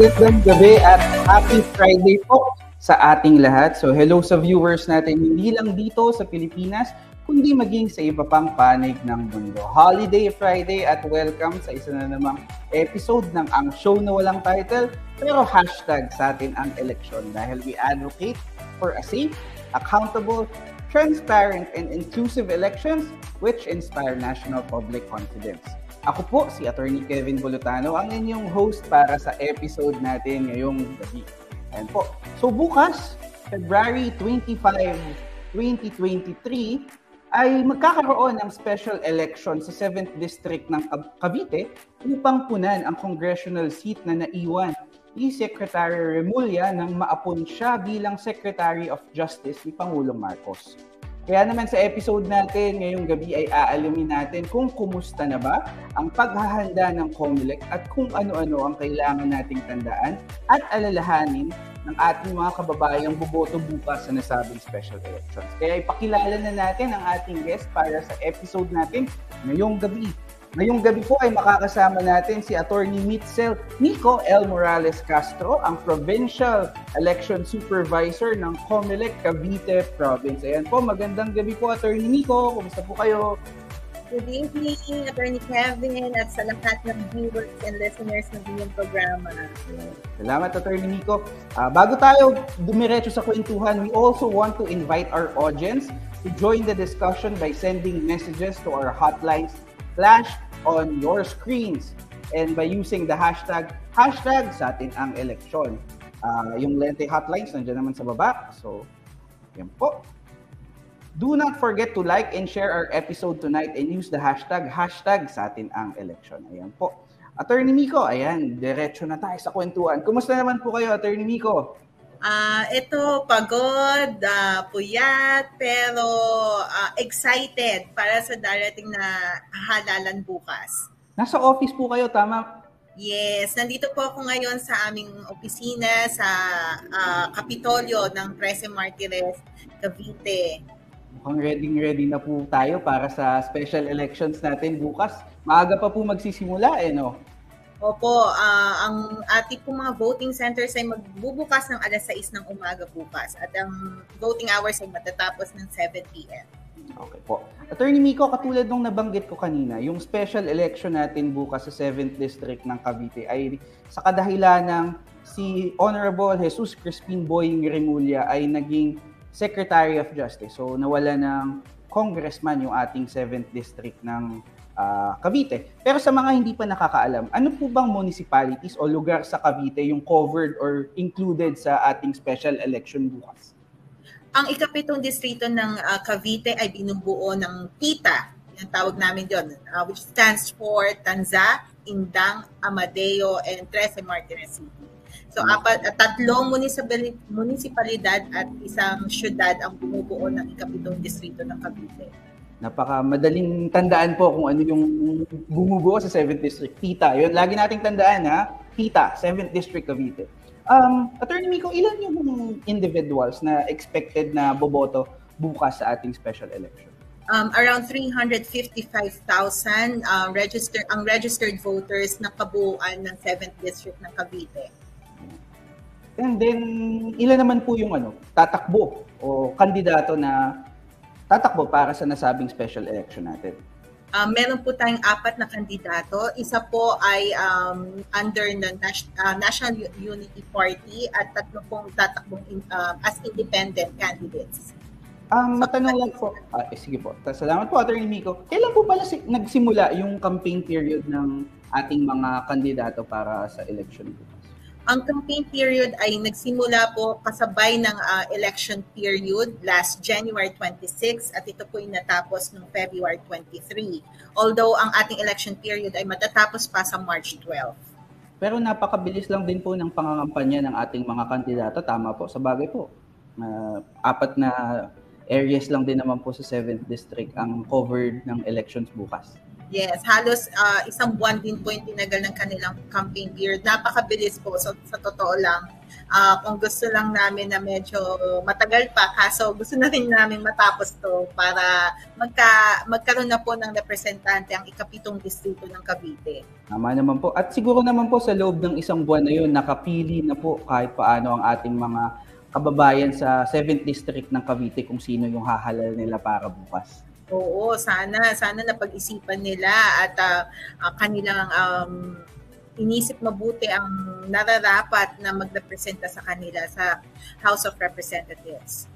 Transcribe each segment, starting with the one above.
Magandang gabi at happy Friday po sa ating lahat. So hello sa viewers natin, hindi lang dito sa Pilipinas, kundi maging sa iba pang panig ng mundo. Holiday Friday at welcome sa isa na namang episode ng Ang Show na Walang Title, pero hashtag sa atin ang eleksyon dahil we advocate for a safe, accountable, transparent, and inclusive elections which inspire national public confidence. Ako po si Attorney Kevin Bolotano, ang inyong host para sa episode natin ngayong gabi. Ayan po. So bukas, February 25, 2023, ay magkakaroon ng special election sa 7th District ng Cavite upang punan ang congressional seat na naiwan ni Secretary Remulla nang maapon siya bilang Secretary of Justice ni Pangulong Marcos. Kaya naman sa episode natin ngayong gabi ay aalamin natin kung kumusta na ba ang paghahanda ng COMELEC at kung ano-ano ang kailangan nating tandaan at alalahanin ng ating mga kababayang boboto bukas sa nasabing special elections. Kaya ipakilala na natin ang ating guest para sa episode natin ngayong gabi. Ngayong gabi po ay makakasama natin si Attorney Mitzel Nico L. Morales Castro, ang Provincial Election Supervisor ng COMELEC Cavite Province. Ayan po, magandang gabi po Attorney Nico. Kumusta po kayo? Good evening, Attorney Kevin, at sa lahat ng viewers and listeners ng inyong programa. Salamat, Attorney Nico. Uh, bago tayo dumiretso sa kwentuhan, we also want to invite our audience to join the discussion by sending messages to our hotlines flash on your screens and by using the hashtag hashtag sa atin ang eleksyon. Uh, yung Lente hotlines nandiyan naman sa baba. So, yan po. Do not forget to like and share our episode tonight and use the hashtag hashtag sa atin ang eleksyon. Ayan po. Attorney Miko, ayan, diretso na tayo sa kwentuhan. Kumusta naman po kayo, Attorney Miko? Uh, ito, pagod, uh, puyat, pero uh, excited para sa darating na halalan bukas. Nasa office po kayo, tama? Yes, nandito po ako ngayon sa aming opisina sa uh, Kapitolyo ng Trece Martires, Cavite. Mukhang ready-ready na po tayo para sa special elections natin bukas. Maaga pa po magsisimula eh, no? Opo, uh, ang ating pong mga voting centers ay magbubukas ng alas 6 ng umaga bukas at ang voting hours ay matatapos ng 7 p.m. Okay po. Attorney Miko, katulad nung nabanggit ko kanina, yung special election natin bukas sa 7th District ng Cavite ay sa kadahilan ng si Honorable Jesus Crispin Boying Remulla ay naging Secretary of Justice. So nawala ng congressman yung ating 7th District ng uh, Cavite. Pero sa mga hindi pa nakakaalam, ano po bang municipalities o lugar sa Cavite yung covered or included sa ating special election bukas? Ang ikapitong distrito ng uh, Cavite ay binubuo ng TITA, yung tawag namin yon, uh, which stands for Tanza, Indang, Amadeo, and Trece Martinez City. So, hmm. apat, uh, tatlong munisipalidad at isang syudad ang bumubuo ng ikapitong distrito ng Cavite napaka madaling tandaan po kung ano yung bumubuo sa 7th District. Kita, yun. Lagi nating tandaan ha. Kita, 7th District Cavite. Um, Attorney Miko, ilan yung individuals na expected na boboto bukas sa ating special election? Um, around 355,000 uh, register ang registered voters na kabuuan ng 7th District ng Cavite. And then, ilan naman po yung ano, tatakbo o kandidato na tatakbo para sa nasabing special election natin? Uh, meron po tayong apat na kandidato. Isa po ay um, under the Nas- uh, National Unity Party at tatlo pong tatakbong in, uh, as independent candidates. Um, matanong lang po, ah, eh, sige po, salamat po Attorney Miko. Kailan po pala si- nagsimula yung campaign period ng ating mga kandidato para sa election po? Ang campaign period ay nagsimula po kasabay ng uh, election period last January 26 at ito po ay natapos noong February 23. Although ang ating election period ay matatapos pa sa March 12. Pero napakabilis lang din po ng pangangampanya ng ating mga kandidato. Tama po, sa bagay po. Uh, apat na areas lang din naman po sa 7th District ang covered ng elections bukas. Yes, halos uh, isang buwan din po yung tinagal ng kanilang campaign period. Napakabilis po. So, sa totoo lang, uh, kung gusto lang namin na medyo matagal pa, kaso gusto na rin namin matapos to para magka, magkaroon na po ng representante ang ikapitong distrito ng Cavite. Tama naman po. At siguro naman po sa loob ng isang buwan na yun, nakapili na po kahit paano ang ating mga kababayan sa 7th District ng Cavite kung sino yung hahalal nila para bukas. Oo, sana sana na pag-isipan nila at uh, uh, kanilang um, inisip mabuti ang nararapat na magrepresenta sa kanila sa House of Representatives.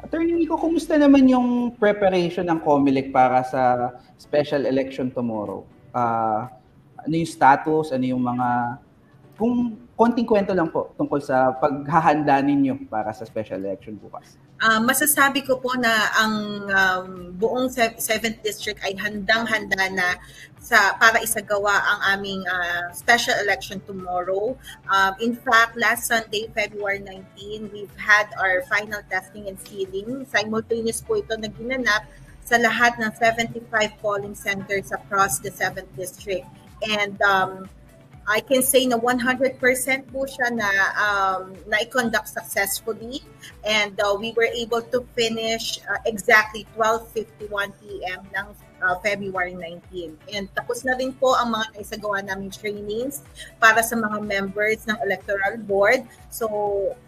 Attorney Nico, kumusta naman yung preparation ng COMELEC para sa special election tomorrow? Uh, ano yung status? Ano yung mga... Kung konting kwento lang po tungkol sa paghahanda ninyo para sa special election bukas. Uh, masasabi ko po na ang um, buong 7th District ay handang-handa na sa para isagawa ang aming uh, special election tomorrow. Um, in fact, last Sunday, February 19, we've had our final testing and sealing. Simultaneous po ito na ginanap sa lahat ng 75 polling centers across the 7th District. And um, I can say na 100% po siya na um, na-conduct successfully and uh, we were able to finish uh, exactly 12.51 p.m. ng uh, February 19. And tapos na rin po ang mga naisagawa naming trainings para sa mga members ng Electoral Board. So,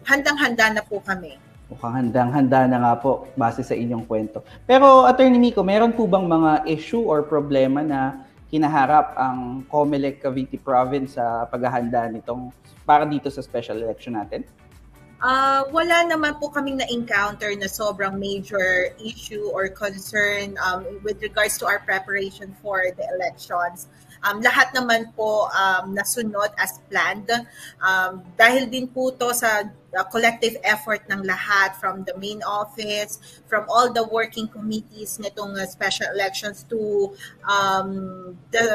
handang-handa na po kami. Mukhang handang-handa na nga po base sa inyong kwento. Pero Attorney Miko, meron po bang mga issue or problema na kinaharap ang COMELEC Cavite Province sa paghahanda nitong para dito sa special election natin? Uh, wala naman po kaming na-encounter na sobrang major issue or concern um, with regards to our preparation for the elections. Um, lahat naman po um, nasunod as planned. Um, dahil din po to sa uh, collective effort ng lahat from the main office, from all the working committees nitong uh, special elections to um, the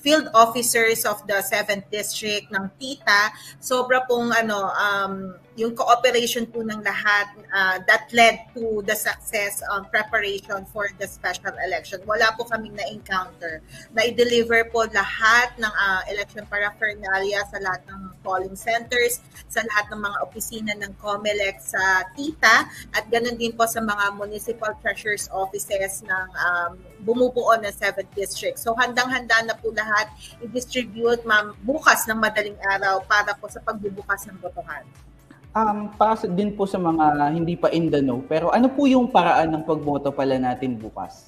field officers of the 7th district ng TITA, sobra pong ano um, yung cooperation po ng lahat uh, that led to the success um, preparation for the special election. Wala po kaming na-encounter. Na-deliver po lahat ng uh, election paraphernalia sa lahat ng polling centers, sa lahat ng mga opisina ng COMELEC sa TITA, at ganun din po sa mga municipal treasurer's offices ng um, bumubuo ng 7th district. So handang-handa na po lahat i-distribute ma'am bukas ng madaling araw para po sa pagbubukas ng botohan. Um, para din po sa mga hindi pa in the know, pero ano po yung paraan ng pagboto pala natin bukas?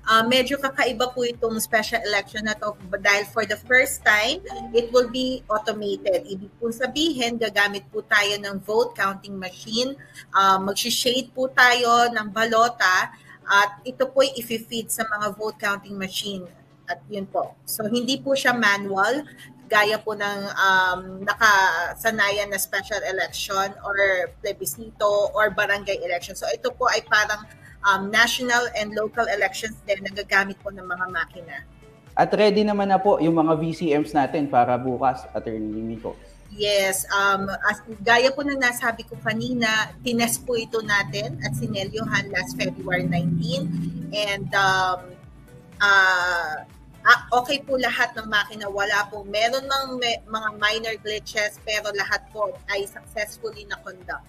Uh, medyo kakaiba po itong special election na to dahil for the first time, it will be automated. Ibig po sabihin, gagamit po tayo ng vote counting machine, uh, mag-shade po tayo ng balota at ito po ay i-feed sa mga vote counting machine. At yun po. So hindi po siya manual gaya po ng um, nakasanayan na special election or plebiscito or barangay election. So ito po ay parang um, national and local elections din nagagamit po ng mga makina. At ready naman na po yung mga VCMs natin para bukas, Attorney Miko. Yes, um, as, gaya po ng nasabi ko kanina, tinest po ito natin at sinelyohan last February 19 and um, uh, ah, okay po lahat ng makina. Wala po. Meron ng mga minor glitches pero lahat po ay successfully na-conduct.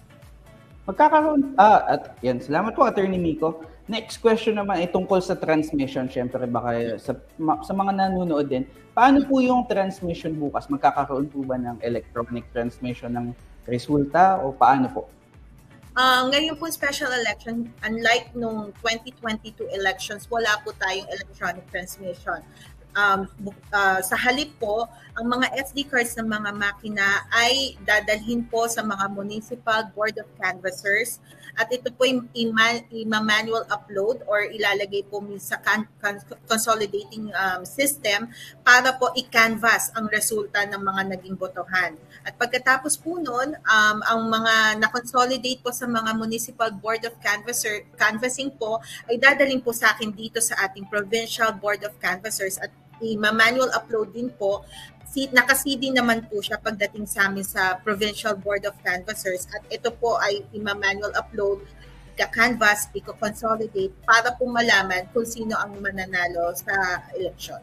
Magkakaroon, ah, at yan, salamat po Attorney Miko. Next question naman ay tungkol sa transmission. Siyempre, baka sa, sa mga nanonood din, paano po yung transmission bukas? Magkakaroon po ba ng electronic transmission ng resulta o paano po? Uh, ngayon po special election, unlike nung 2022 elections, wala po tayong electronic transmission um, uh, sa halip po, ang mga SD cards ng mga makina ay dadalhin po sa mga municipal board of canvassers at ito po yung ima-manual upload or ilalagay po sa consolidating um, system para po i-canvas ang resulta ng mga naging botohan. At pagkatapos po nun, um, ang mga na-consolidate po sa mga municipal board of canvasser, canvassing po ay dadalhin po sa akin dito sa ating provincial board of canvassers at i-manual upload din po. Si, naka-CD naman po siya pagdating sa amin sa Provincial Board of Canvassers at ito po ay i-manual upload ika-canvas, ika-consolidate para po malaman kung sino ang mananalo sa election.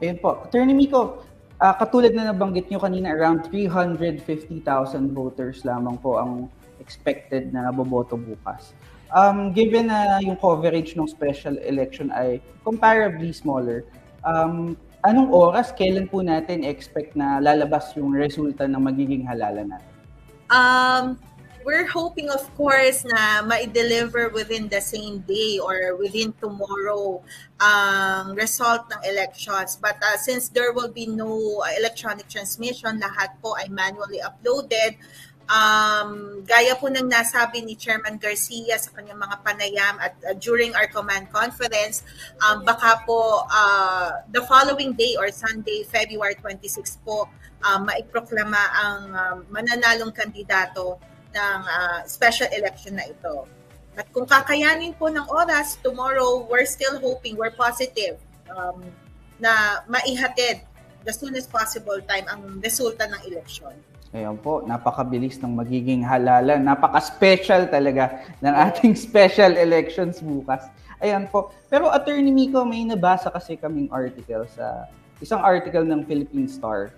Ayun po. Attorney Miko, uh, katulad na nabanggit nyo kanina, around 350,000 voters lamang po ang expected na boboto bukas. Um, given na yung coverage ng special election ay comparably smaller, um, anong oras, kailan po natin expect na lalabas yung resulta ng magiging halalan natin? Um, we're hoping, of course, na ma-deliver within the same day or within tomorrow ang um, result ng elections. But uh, since there will be no electronic transmission, lahat po ay manually uploaded, um, gaya po ng nasabi ni Chairman Garcia sa kanyang mga panayam at uh, during our command conference, um, baka po uh, the following day or Sunday, February 26 po, uh, maiproklama ang uh, mananalong kandidato ng uh, special election na ito. At kung kakayanin po ng oras, tomorrow, we're still hoping, we're positive um, na maihatid the soonest possible time ang resulta ng election. Ayan po, napakabilis ng magiging halalan. Napaka-special talaga ng ating special elections bukas. Ayan po. Pero Attorney Miko, may nabasa kasi kaming article sa isang article ng Philippine Star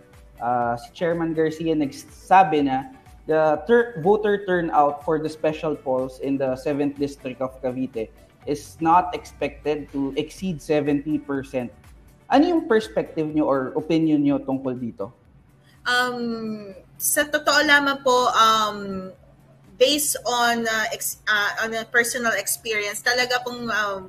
uh, si Chairman Garcia nagsabi na the ter- voter turnout for the special polls in the 7th district of Cavite is not expected to exceed 70%. Ano yung perspective nyo or opinion nyo tungkol dito? Um, sa totoo lamang po, um, based on uh, ex, uh, on a personal experience, talaga pong um,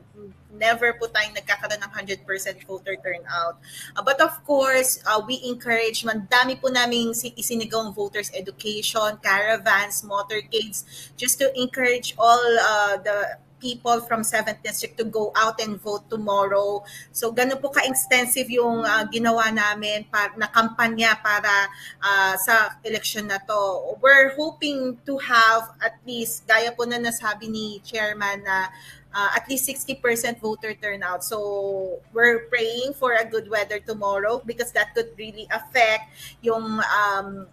never po tayong nagkakaroon ng 100% voter turnout. Uh, but of course, uh, we encourage, man, dami po namin isinigawang voters education, caravans, motorcades, just to encourage all uh, the people from 7th District to go out and vote tomorrow. So ganun po ka-extensive yung uh, ginawa namin para, na kampanya para uh, sa election na to. We're hoping to have at least, gaya po na nasabi ni Chairman na uh, at least 60% voter turnout. So we're praying for a good weather tomorrow because that could really affect yung um,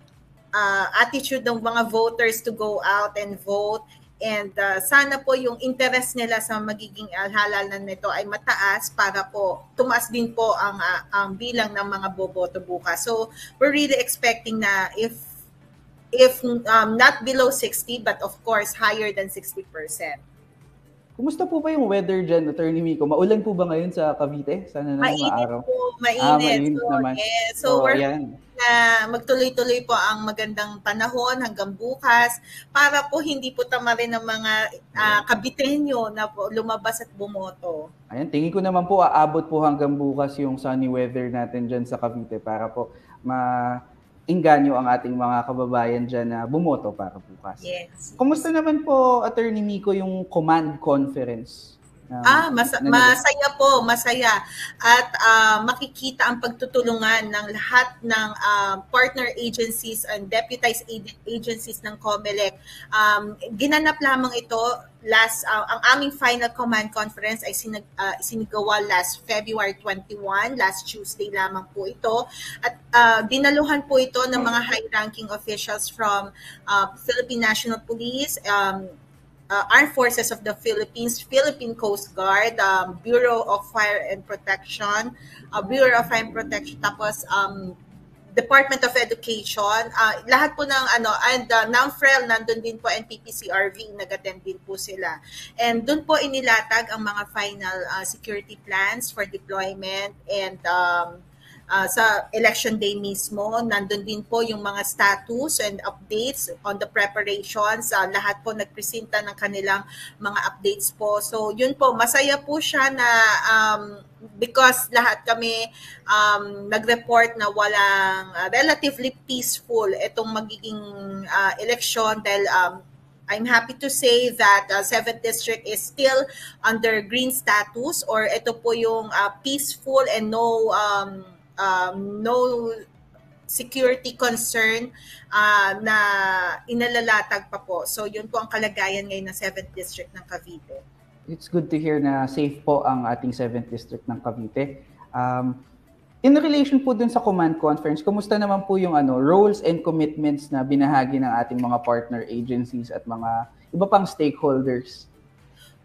uh, attitude ng mga voters to go out and vote And uh, sana po yung interest nila sa magiging halalan nito ay mataas para po tumaas din po ang, uh, ang bilang ng mga boboto bukas. So we're really expecting na if if um, not below 60 but of course higher than 60%. Kumusta po ba yung weather dyan, Attorney Miko? Maulan po ba ngayon sa Cavite? Sana naman mainit maaraw. po, mainit. Ah, mainit so, naman. Yeah. So, oh, we're yan. na magtuloy-tuloy po ang magandang panahon hanggang bukas para po hindi po tama rin ng mga uh, kabitenyo na po lumabas at bumoto. Ayan, tingin ko naman po aabot po hanggang bukas yung sunny weather natin dyan sa Cavite para po ma inganyo ang ating mga kababayan dyan na bumoto para bukas. Yes. Kumusta naman po, Attorney Miko, yung command conference? Um, ah, mas- masaya po, masaya. At uh, makikita ang pagtutulungan ng lahat ng uh, partner agencies and deputized agencies ng COMELEC. Um, ginanap lamang ito last uh, ang aming final command conference ay sinag, uh, sinigawa last February 21, last Tuesday lamang po ito. At uh, dinaluhan po ito ng mga high-ranking officials from uh, Philippine National Police, um, uh, Armed Forces of the Philippines, Philippine Coast Guard, um, Bureau of Fire and Protection, uh, Bureau of Fire and Protection, tapos um, Department of Education, uh, lahat po ng ano, and uh, NAMFREL, nandun din po, NPPCRV, nag-attend din po sila. And doon po inilatag ang mga final uh, security plans for deployment and um, uh, sa election day mismo. Nandun din po yung mga status and updates on the preparations. Uh, lahat po nagpresenta ng kanilang mga updates po. So yun po, masaya po siya na um, because lahat kami um, nag-report na walang uh, relatively peaceful itong magiging uh, election dahil um, I'm happy to say that uh, 7th District is still under green status or ito po yung uh, peaceful and no um, um, no security concern uh, na inalalatag pa po. So yun po ang kalagayan ngayon ng 7th District ng Cavite. It's good to hear na safe po ang ating 7th District ng Cavite. Um, in relation po dun sa command conference, kumusta naman po yung ano roles and commitments na binahagi ng ating mga partner agencies at mga iba pang stakeholders?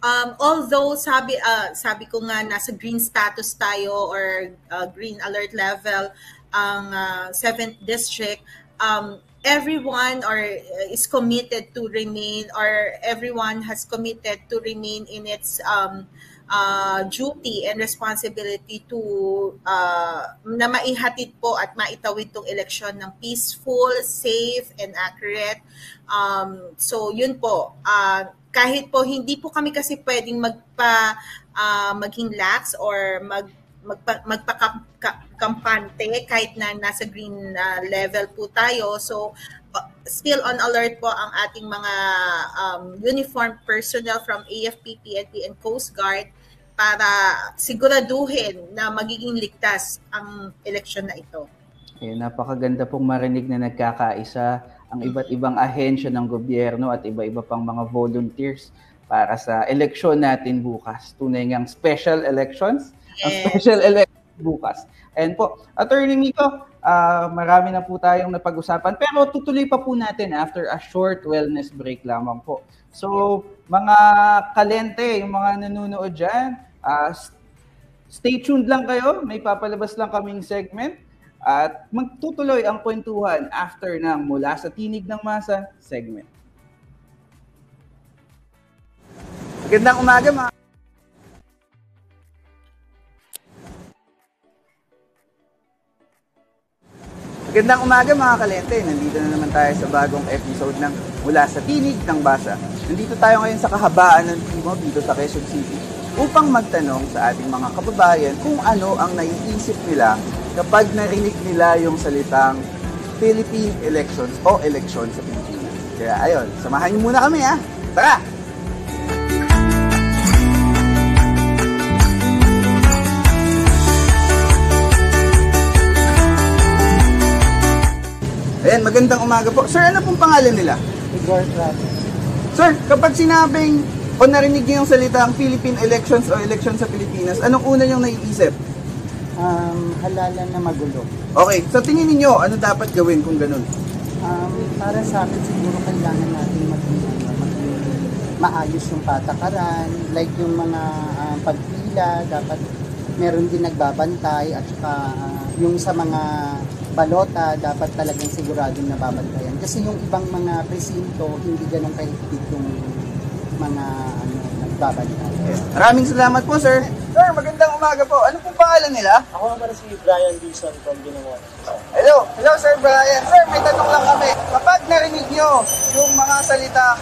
Um, although sabi uh, sabi ko nga nasa green status tayo or uh, green alert level ang uh, 7th district um, everyone or uh, is committed to remain or everyone has committed to remain in its um, uh, duty and responsibility to uh, na maihatid po at maitawid tong eleksyon ng peaceful, safe, and accurate. Um, so yun po, uh, kahit po hindi po kami kasi pwedeng magpa uh, maging lax or mag magpa, magpakampante kahit na nasa green uh, level po tayo. So uh, still on alert po ang ating mga um, uniformed personnel from AFP, PNP, and Coast Guard para siguraduhin na magiging ligtas ang eleksyon na ito. Eh, napakaganda pong marinig na nagkakaisa ang iba't ibang ahensya ng gobyerno at iba-iba pang mga volunteers para sa eleksyon natin bukas. Tunay ngang special elections, yes. ang special election bukas. And po, Attorney Nico, uh, marami na po tayong napag-usapan pero tutuloy pa po natin after a short wellness break lamang po. So, mga kalente, yung mga nanonood dyan, uh, stay tuned lang kayo. May papalabas lang kaming segment at magtutuloy ang kwentuhan after ng mula sa Tinig ng Masa segment. Magandang umaga mga Magandang umaga mga kalente. Nandito na naman tayo sa bagong episode ng Mula sa Tinig ng Basa. Nandito tayo ngayon sa kahabaan ng Timog dito sa Quezon City upang magtanong sa ating mga kababayan kung ano ang naiisip nila kapag narinig nila yung salitang Philippine elections o election sa Pilipinas. Kaya ayun, samahan niyo muna kami ha. Tara! Ayan, magandang umaga po. Sir, ano pong pangalan nila? Igor Prato. Sir, kapag sinabing o narinig niyo yung salitang Philippine elections o election sa Pilipinas, anong una niyong naiisip? um, halalan na magulo. Okay, sa so tingin niyo ano dapat gawin kung ganun? Um, para sa akin, siguro kailangan natin maging, maayos yung patakaran, like yung mga uh, pagpila, dapat meron din nagbabantay, at saka uh, yung sa mga balota, dapat talagang siguradong nababantayan. Kasi yung ibang mga presinto, hindi ganun kahigpit yung mga ano, nagbabantay. Yeah. Maraming salamat po, sir. Sir, magandang umaga po. Ano pong pangalan nila? Ako naman si Brian Dizon from Ginawa. Hello. Hello, Sir Brian. Sir, may tanong lang kami. Kapag narinig nyo yung mga salita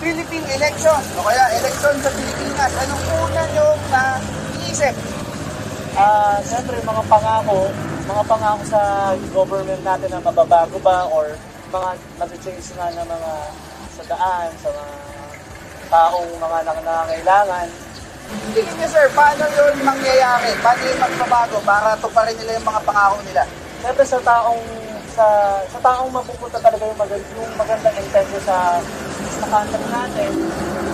Philippine election o kaya election sa Pilipinas, anong una nyo na iisip? Ah, uh, siyempre mga pangako, mga pangako sa government natin na mababago ba or mga nag-change na ng mga sa daan, sa mga taong mga nangangailangan Tingin niyo sir, paano yun mangyayari? Paano yun magbabago para tuparin nila yung mga pangako nila? Siyempre sa taong sa sa taong mapupunta talaga yung, magand yung magandang intention sa sa country natin.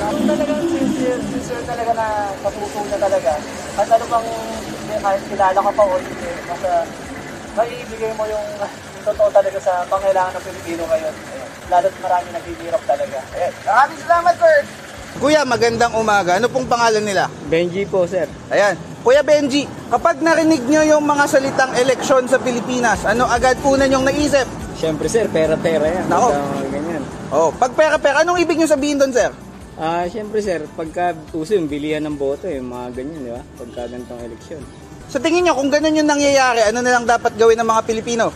Kung talagang sincere, sincere talaga na katuto na talaga. At ano bang kahit kilala ka pa o hindi, basta maibigay mo yung, yung totoo talaga sa pangailangan ng Pilipino ngayon. Ayun. Lalo't marami naghihirap talaga. Ayan. Maraming salamat, Kurt! Kuya, magandang umaga. Ano pong pangalan nila? Benji po, sir. Ayan. Kuya Benji, kapag narinig nyo yung mga salitang eleksyon sa Pilipinas, ano agad una nyong naisip? Siyempre, sir, pera-pera yan. Nako. ganyan. Oh, pag pera-pera, anong ibig nyo sabihin doon, sir? Ah, siyempre, sir, pagka uso yung bilihan ng boto, yung mga ganyan, di ba? Pagka ganitong eleksyon. Sa tingin nyo, kung ganun yung nangyayari, ano na lang dapat gawin ng mga Pilipino?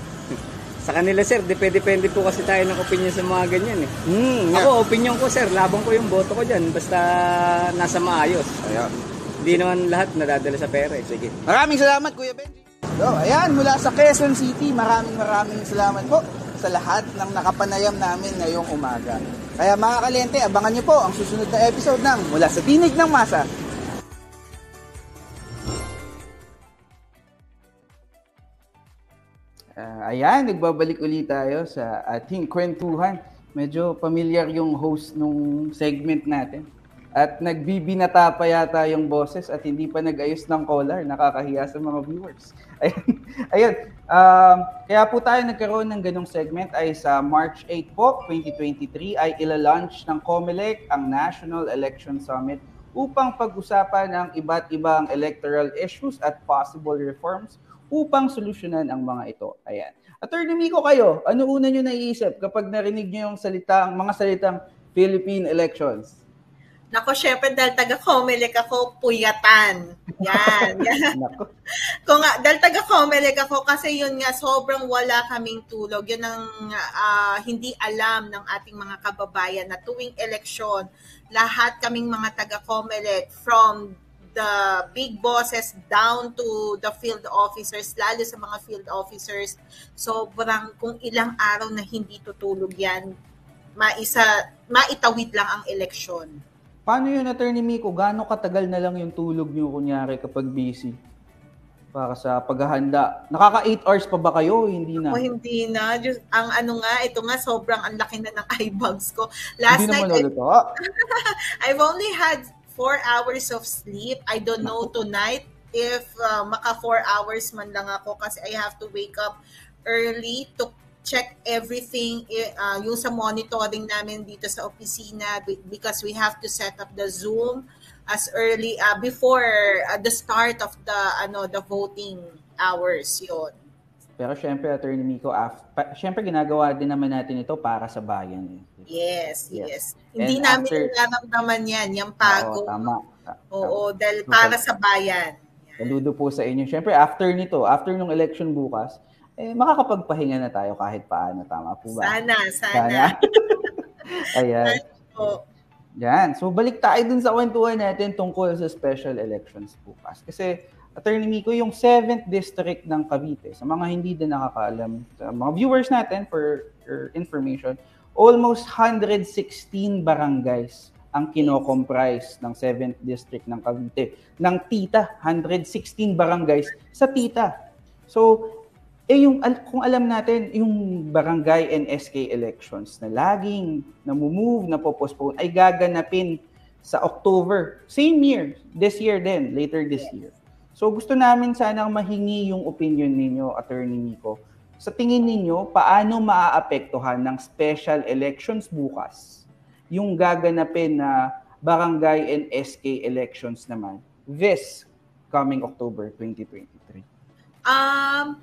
Sa kanila sir, depende-depende po kasi tayo ng opinion sa mga ganyan eh. Mm, Ako, opinion ko sir, labang ko yung boto ko dyan, basta nasa maayos. Ayan. Hindi naman lahat nadadala sa pera eh. Sige. Maraming salamat Kuya Benji. So, ayan, mula sa Quezon City, maraming maraming salamat po sa lahat ng nakapanayam namin ngayong umaga. Kaya mga kalente, abangan niyo po ang susunod na episode ng Mula sa Tinig ng Masa. Uh, ayan, nagbabalik ulit tayo sa ating kwentuhan. Medyo familiar yung host nung segment natin. At nagbibinata pa yata yung boses at hindi pa nag-ayos ng collar. Nakakahiya sa mga viewers. Ayun. Ayun. Um, kaya po tayo nagkaroon ng ganong segment ay sa March 8 po, 2023 ay ila-launch ng COMELEC ang National Election Summit upang pag-usapan ang iba't ibang electoral issues at possible reforms upang solusyonan ang mga ito. Ayan. Attorney Miko kayo, ano una nyo naiisip kapag narinig nyo yung salita, ang mga salitang Philippine elections? Nako, syempre dahil taga-Comelec ako, puyatan. Yan. yan. Kung dahil taga-Comelec ako, kasi yun nga, sobrang wala kaming tulog. Yun ang uh, hindi alam ng ating mga kababayan na tuwing eleksyon, lahat kaming mga taga-Comelec from the big bosses down to the field officers, lalo sa mga field officers, sobrang kung ilang araw na hindi tutulog yan, maisa, maitawid lang ang eleksyon. Paano yun, Attorney Miko? Gaano katagal na lang yung tulog nyo, kunyari, kapag busy? Para sa paghahanda. Nakaka 8 hours pa ba kayo? Hindi na? O, hindi na. Just, ang ano nga, ito nga, sobrang ang laki na ng eye bags ko. Last hindi night, naman I, I've only had 4 hours of sleep. I don't know tonight if uh, maka 4 hours man lang ako kasi I have to wake up early to check everything uh, yung sa monitoring namin dito sa opisina because we have to set up the Zoom as early uh, before uh, the start of the ano the voting hours yon. Pero syempre Attorney Miko, af- syempre ginagawa din naman natin ito para sa bayan. Yes, yes. yes. Hindi And namin after... nararamdaman yan, yung pagod. Oo, tama. Oo, dahil para sa bayan. Saludo po sa inyo. Syempre after nito, after nung election bukas, eh, makakapagpahinga na tayo kahit paano. Tama po ba? Sana, sana. sana. Ayan. Po. Yan. So, balik tayo dun sa kwentuhan natin tungkol sa special elections bukas. Kasi, Attorney Miko, yung 7th District ng Cavite, sa mga hindi din nakakaalam, sa mga viewers natin for, for information, almost 116 barangays ang kinocomprise ng 7th District ng Cavite. Ng TITA, 116 barangays sa TITA. So, eh yung kung alam natin yung barangay and SK elections na laging namumove, na postpone ay gaganapin sa October. Same year, this year din, later this year. So gusto namin sanang mahingi yung opinion ninyo, Attorney Miko. Sa tingin ninyo, paano maaapektuhan ng special elections bukas yung gaganapin na barangay and SK elections naman this coming October 2023? Um,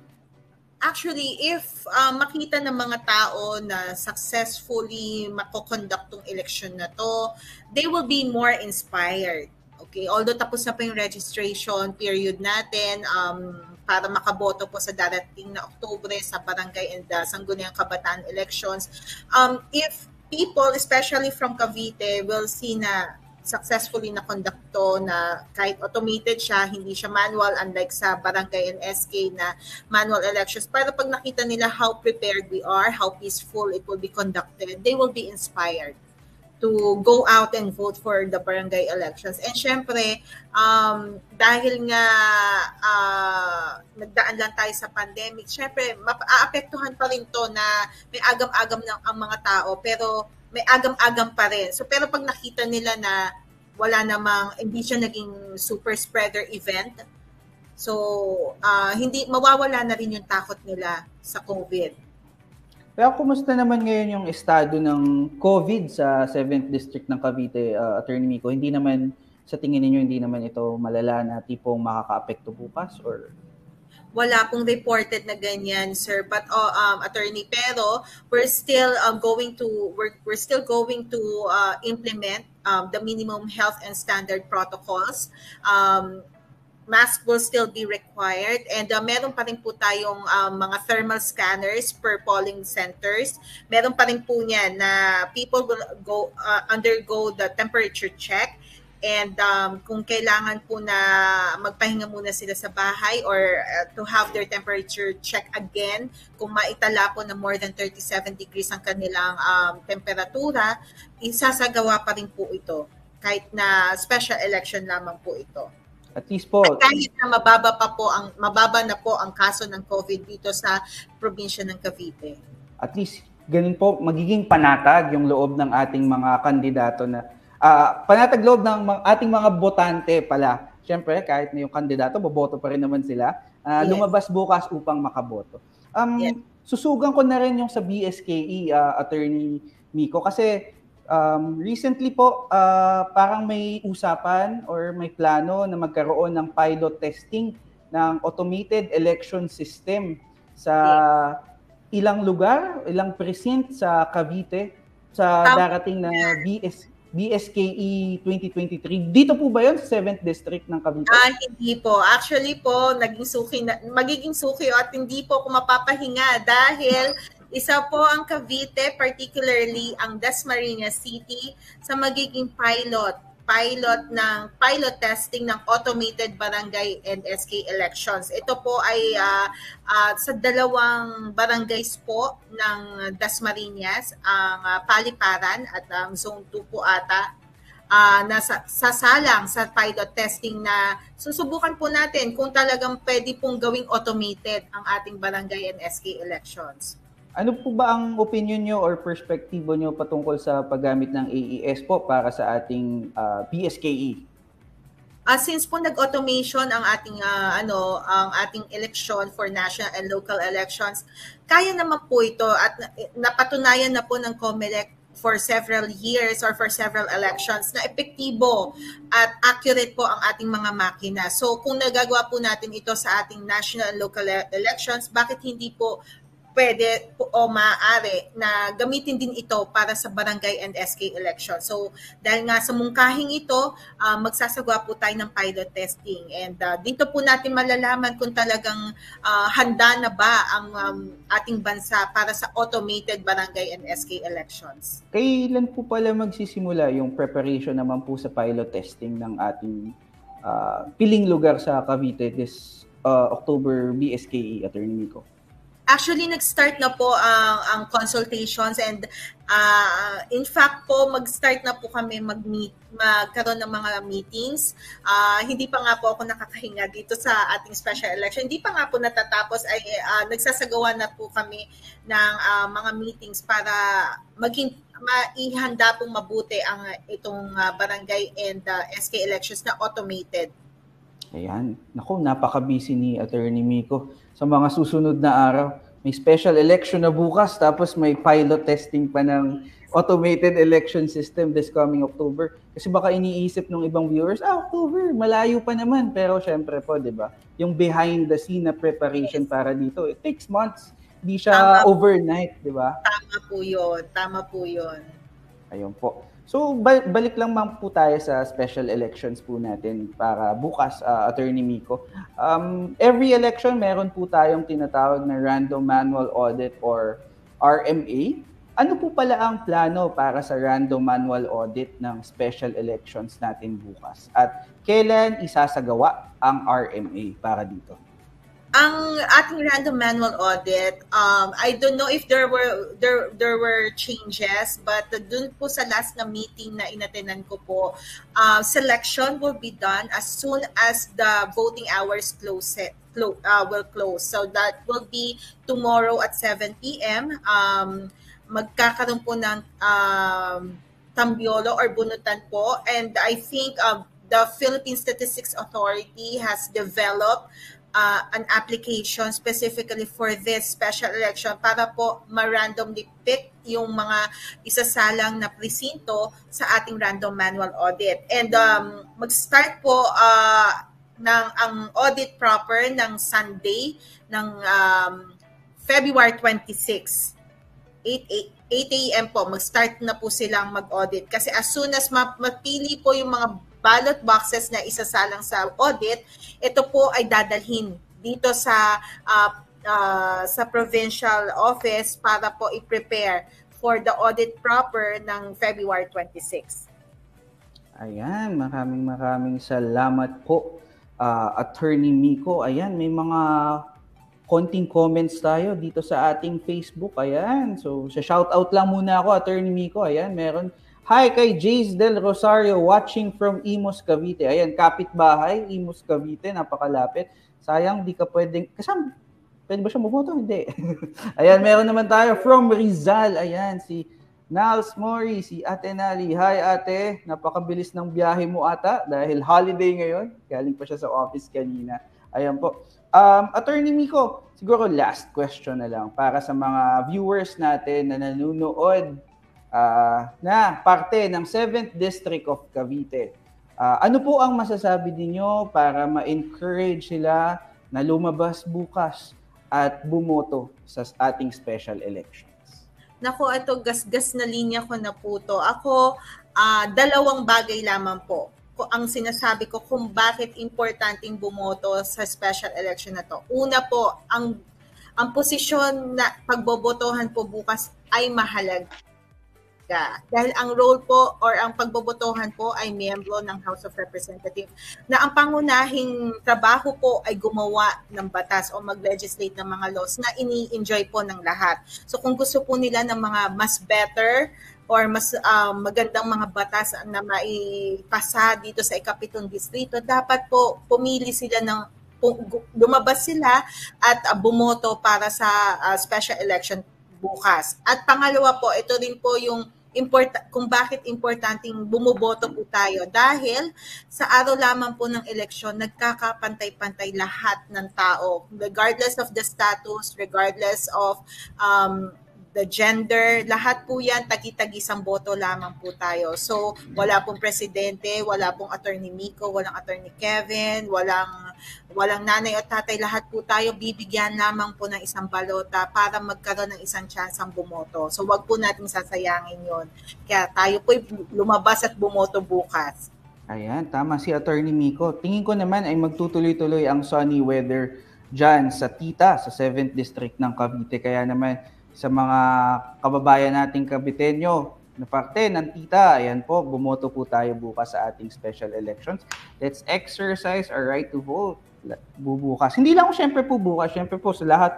Actually, if uh, makita ng mga tao na successfully makoconduct tong election na to, they will be more inspired. Okay, although tapos na pa yung registration period natin um, para makaboto po sa darating na Oktubre sa barangay and uh, Sangguniang Kabataan elections. Um, if people, especially from Cavite, will see na successfully na kondukto na kahit automated siya, hindi siya manual unlike sa barangay and SK na manual elections. Pero pag nakita nila how prepared we are, how peaceful it will be conducted, they will be inspired to go out and vote for the barangay elections. And syempre, um, dahil nga uh, nagdaan lang tayo sa pandemic, syempre, maapektuhan pa rin to na may agam-agam ng ang mga tao, pero may agam-agam pa rin. So pero pag nakita nila na wala namang hindi siya naging super spreader event, so uh, hindi mawawala na rin yung takot nila sa COVID. Pero kumusta naman ngayon yung estado ng COVID sa 7th District ng Cavite, uh, Attorney Miko? Hindi naman, sa tingin ninyo, hindi naman ito malala na tipong makaka-apekto bukas? Or wala pong reported na ganyan sir but uh, um attorney pero we're still um, going to we're, we're still going to uh, implement um, the minimum health and standard protocols um mask will still be required and uh, meron pa rin po tayong um, mga thermal scanners per polling centers. Meron pa rin po niyan na people will go uh, undergo the temperature check And um, kung kailangan po na magpahinga muna sila sa bahay or uh, to have their temperature check again, kung maitala po na more than 37 degrees ang kanilang um, temperatura, isasagawa pa rin po ito kahit na special election lamang po ito. At least po. At kahit na mababa pa po ang mababa na po ang kaso ng COVID dito sa probinsya ng Cavite. At least ganun po magiging panatag yung loob ng ating mga kandidato na uh, panatag loob ng ating mga botante pala. Siyempre, kahit na yung kandidato, boboto pa rin naman sila. Uh, yes. Lumabas bukas upang makaboto. Um, yes. Susugan ko na rin yung sa BSKE, uh, Attorney Miko, kasi um, recently po, uh, parang may usapan or may plano na magkaroon ng pilot testing ng automated election system sa ilang lugar, ilang precinct sa Cavite sa darating na BS BSKE 2023. Dito po ba 'yon sa 7th District ng Cavite? Ah, hindi po. Actually po, naging suki na, magiging suki at hindi po ako mapapahinga dahil isa po ang Cavite, particularly ang Dasmariñas City sa magiging pilot pilot ng pilot testing ng automated barangay and SK elections. Ito po ay uh, uh, sa dalawang barangays po ng Dasmariñas, ang uh, Paliparan at ang Zone 2 po ata uh, na sa, sasalang sa pilot testing na susubukan po natin kung talagang pwede pong gawing automated ang ating barangay and SK elections. Ano po ba ang opinion nyo or perspektibo nyo patungkol sa paggamit ng AES po para sa ating uh, ah, PSKE? Uh, since po nag-automation ang ating uh, ano ang ating election for national and local elections, kaya naman po ito at napatunayan na po ng COMELEC for several years or for several elections na epektibo at accurate po ang ating mga makina. So kung nagagawa po natin ito sa ating national and local e-, elections, bakit hindi po pwede o maaari na gamitin din ito para sa barangay and SK election. So dahil nga sa mungkahing ito, uh, magsasagawa po tayo ng pilot testing and uh, dito po natin malalaman kung talagang uh, handa na ba ang um, ating bansa para sa automated barangay and SK elections. Kailan po pala magsisimula yung preparation naman po sa pilot testing ng ating uh, piling lugar sa Cavite this uh, October BSKE Attorney Nico? Actually, nag-start na po ang, ang consultations and uh, in fact po, mag-start na po kami mag-meet, magkaroon ng mga meetings. Uh, hindi pa nga po ako nakakahinga dito sa ating special election. Hindi pa nga po natatapos ay uh, nagsasagawa na po kami ng uh, mga meetings para maging maihanda pong mabuti ang itong uh, barangay and uh, SK elections na automated. Ayan. Naku, napaka-busy ni Attorney Miko sa mga susunod na araw. May special election na bukas tapos may pilot testing pa ng automated election system this coming October. Kasi baka iniisip ng ibang viewers, ah, October, malayo pa naman. Pero syempre po, di ba, yung behind the scene na preparation para dito, it takes months. Hindi siya Tama. overnight, di ba? Tama po yun. Tama po yun. Ayun po. So balik lang man po tayo sa special elections po natin para bukas, uh, Attorney Miko. Um, every election meron po tayong tinatawag na random manual audit or RMA. Ano po pala ang plano para sa random manual audit ng special elections natin bukas? At kailan isasagawa ang RMA para dito? Ang ating random manual audit, um, I don't know if there were there there were changes, but dun po sa last na meeting na inatenan ko po, uh, selection will be done as soon as the voting hours close clo- uh, will close. So that will be tomorrow at 7 p.m. Um, magkakaroon po ng um, tambiolo or bunutan po. And I think uh, the Philippine Statistics Authority has developed uh, an application specifically for this special election para po ma-randomly pick yung mga isasalang na presinto sa ating random manual audit. And um, mag-start po uh, ng ang audit proper ng Sunday ng um, February 26. 8, 8, 8 a.m. po, mag-start na po silang mag-audit. Kasi as soon as mapili po yung mga ballot boxes na isasalang sa audit, ito po ay dadalhin dito sa uh, uh, sa provincial office para po i-prepare for the audit proper ng February 26. Ayan, maraming maraming salamat po uh, Attorney Miko. Ayan, may mga konting comments tayo dito sa ating Facebook. Ayan, so sa shout out lang muna ako Attorney Miko. Ayan, meron Hi kay Jace Del Rosario watching from Imos, Cavite. Ayan, kapitbahay, Imos, Cavite, napakalapit. Sayang, di ka pwedeng, kasama, pwede ba siya maboto? Hindi. Ayan, meron naman tayo from Rizal. Ayan, si Nals Mori, si Ate Nali. Hi ate, napakabilis ng biyahe mo ata dahil holiday ngayon. Galing pa siya sa office kanina. Ayan po. Um, Attorney Miko, siguro last question na lang para sa mga viewers natin na nanonood uh, na parte ng 7th District of Cavite. Uh, ano po ang masasabi ninyo para ma-encourage sila na lumabas bukas at bumoto sa ating special elections? Nako, ito gasgas na linya ko na po to. Ako, uh, dalawang bagay lamang po ang sinasabi ko kung bakit importanteng bumoto sa special election na to. Una po, ang ang posisyon na pagbobotohan po bukas ay mahalaga ka. Dahil ang role po or ang pagbobotohan po ay miyembro ng House of Representatives na ang pangunahing trabaho po ay gumawa ng batas o mag-legislate ng mga laws na ini-enjoy po ng lahat. So kung gusto po nila ng mga mas better or mas uh, magandang mga batas na maipasa dito sa ikapitong distrito, dapat po pumili sila ng lumabas sila at uh, bumoto para sa uh, special election bukas. At pangalawa po, ito rin po yung import kung bakit importanteng bumoboto po tayo. Dahil sa araw lamang po ng eleksyon nagkakapantay-pantay lahat ng tao regardless of the status regardless of um, the gender, lahat po yan, tagi-tagisang boto lamang po tayo. So, wala pong presidente, wala pong attorney Miko, walang attorney Kevin, walang, walang nanay at tatay, lahat po tayo bibigyan lamang po ng isang balota para magkaroon ng isang chance ang bumoto. So, wag po natin sasayangin yon Kaya tayo po lumabas at bumoto bukas. Ayan, tama si Attorney Miko. Tingin ko naman ay magtutuloy-tuloy ang sunny weather dyan sa Tita, sa 7th District ng Cavite. Kaya naman, sa mga kababayan nating Kabitenyo na parte ng tita. Ayan po, bumoto po tayo bukas sa ating special elections. Let's exercise our right to vote bubukas. Hindi lang syempre po bukas, syempre po sa lahat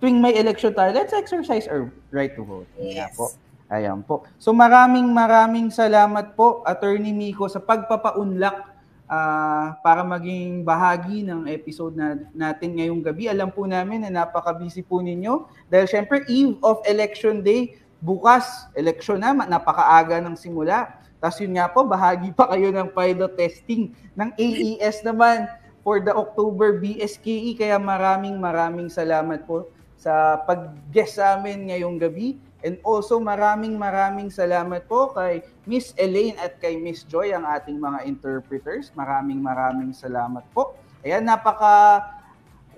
tuwing may election tayo, let's exercise our right to vote. Yes. Ayan po. Ayan po. So maraming maraming salamat po Attorney Miko sa pagpapaunlak uh, para maging bahagi ng episode na, natin ngayong gabi. Alam po namin na napaka-busy po ninyo dahil syempre eve of election day, bukas, election na, napakaaga ng simula. Tapos yun nga po, bahagi pa kayo ng pilot testing ng AES naman for the October BSKE. Kaya maraming maraming salamat po sa pag-guest sa amin ngayong gabi. And also maraming maraming salamat po kay Miss Elaine at kay Miss Joy ang ating mga interpreters. Maraming maraming salamat po. Ayan, napaka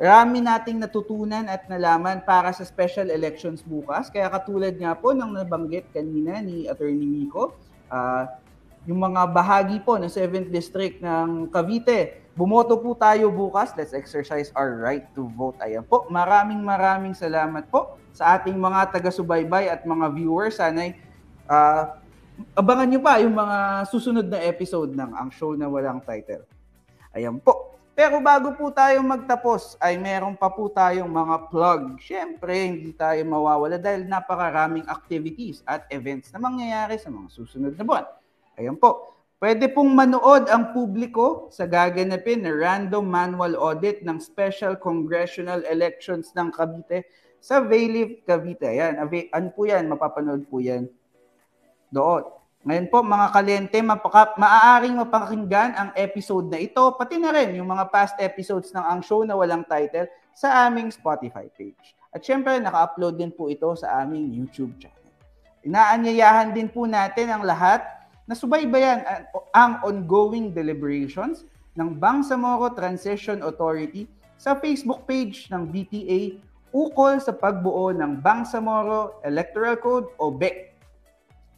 rami nating natutunan at nalaman para sa special elections bukas. Kaya katulad nga po ng nabanggit kanina ni Attorney Miko, uh, yung mga bahagi po ng 7th District ng Cavite, bumoto po tayo bukas. Let's exercise our right to vote. Ayan po. Maraming maraming salamat po sa ating mga taga-subaybay at mga viewers. Sana'y uh, abangan nyo pa yung mga susunod na episode ng Ang Show na Walang Title. Ayan po. Pero bago po tayo magtapos, ay meron pa po tayong mga plug. Siyempre, hindi tayo mawawala dahil napakaraming activities at events na mangyayari sa mga susunod na buwan. Ayan po. Pwede pong manood ang publiko sa gaganapin na random manual audit ng Special Congressional Elections ng Cavite sa Vailiv, Cavite. Ayan, ano po yan? Mapapanood po yan doon. Ngayon po, mga kalente, mapaka, maaaring mapakinggan ang episode na ito, pati na rin yung mga past episodes ng Ang Show na Walang Title sa aming Spotify page. At syempre, naka-upload din po ito sa aming YouTube channel. Inaanyayahan din po natin ang lahat na subaybayan ang ongoing deliberations ng Bangsamoro Transition Authority sa Facebook page ng BTA ukol sa pagbuo ng Bangsamoro Electoral Code o BEC.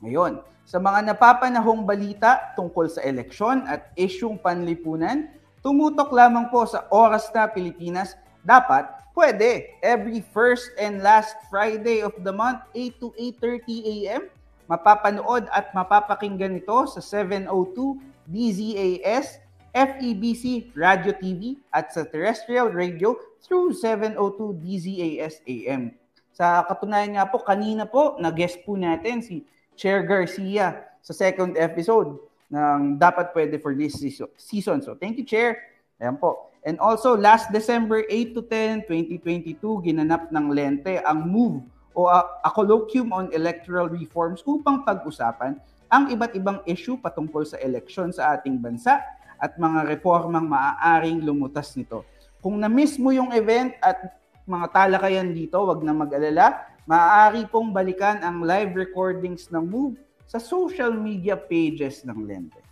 Ngayon, sa mga napapanahong balita tungkol sa eleksyon at isyung panlipunan, tumutok lamang po sa Oras na Pilipinas, dapat pwede every first and last Friday of the month, 8 to 8.30 a.m., mapapanood at mapapakinggan ito sa 702 DZAS FEBC Radio TV at sa terrestrial radio through 702 DZAS AM. Sa katunayan nga po, kanina po, na-guest po natin si Chair Garcia sa second episode ng Dapat Pwede for this season. So thank you, Chair. Ayan po. And also, last December 8 to 10, 2022, ginanap ng Lente ang MOVE o a, a colloquium on electoral reforms upang pag-usapan ang iba't ibang issue patungkol sa eleksyon sa ating bansa at mga reformang maaaring lumutas nito. Kung na-miss mo yung event at mga talakayan dito, wag na mag-alala. Maaari pong balikan ang live recordings ng MOVE sa social media pages ng Lente.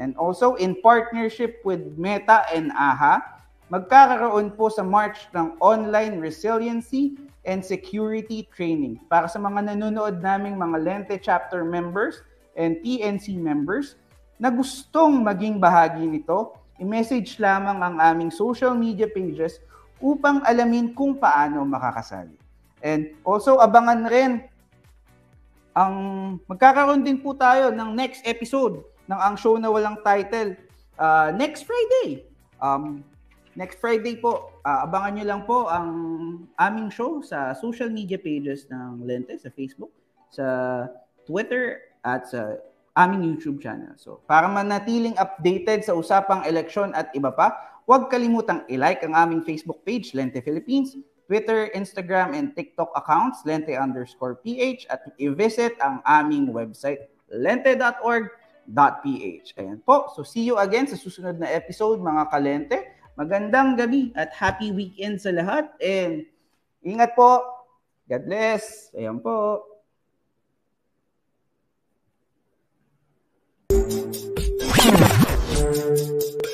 And also, in partnership with Meta and AHA, magkakaroon po sa March ng online resiliency and security training para sa mga nanonood naming mga Lente chapter members and TNC members na gustong maging bahagi nito, i-message lamang ang aming social media pages upang alamin kung paano makakasali. And also, abangan rin ang magkakaroon din po tayo ng next episode ng ang show na walang title uh, next Friday. Um, next Friday po, uh, abangan nyo lang po ang aming show sa social media pages ng Lente, sa Facebook, sa Twitter, at sa aming YouTube channel. So, para manatiling updated sa usapang eleksyon at iba pa, huwag kalimutang i-like ang aming Facebook page, Lente Philippines, Twitter, Instagram, and TikTok accounts, lente underscore ph, at i-visit ang aming website, lente.org.ph. Ayan po. So, see you again sa susunod na episode, mga kalente. Magandang gabi at happy weekend sa lahat. And ingat po. God bless. Ayan po. Ayan po.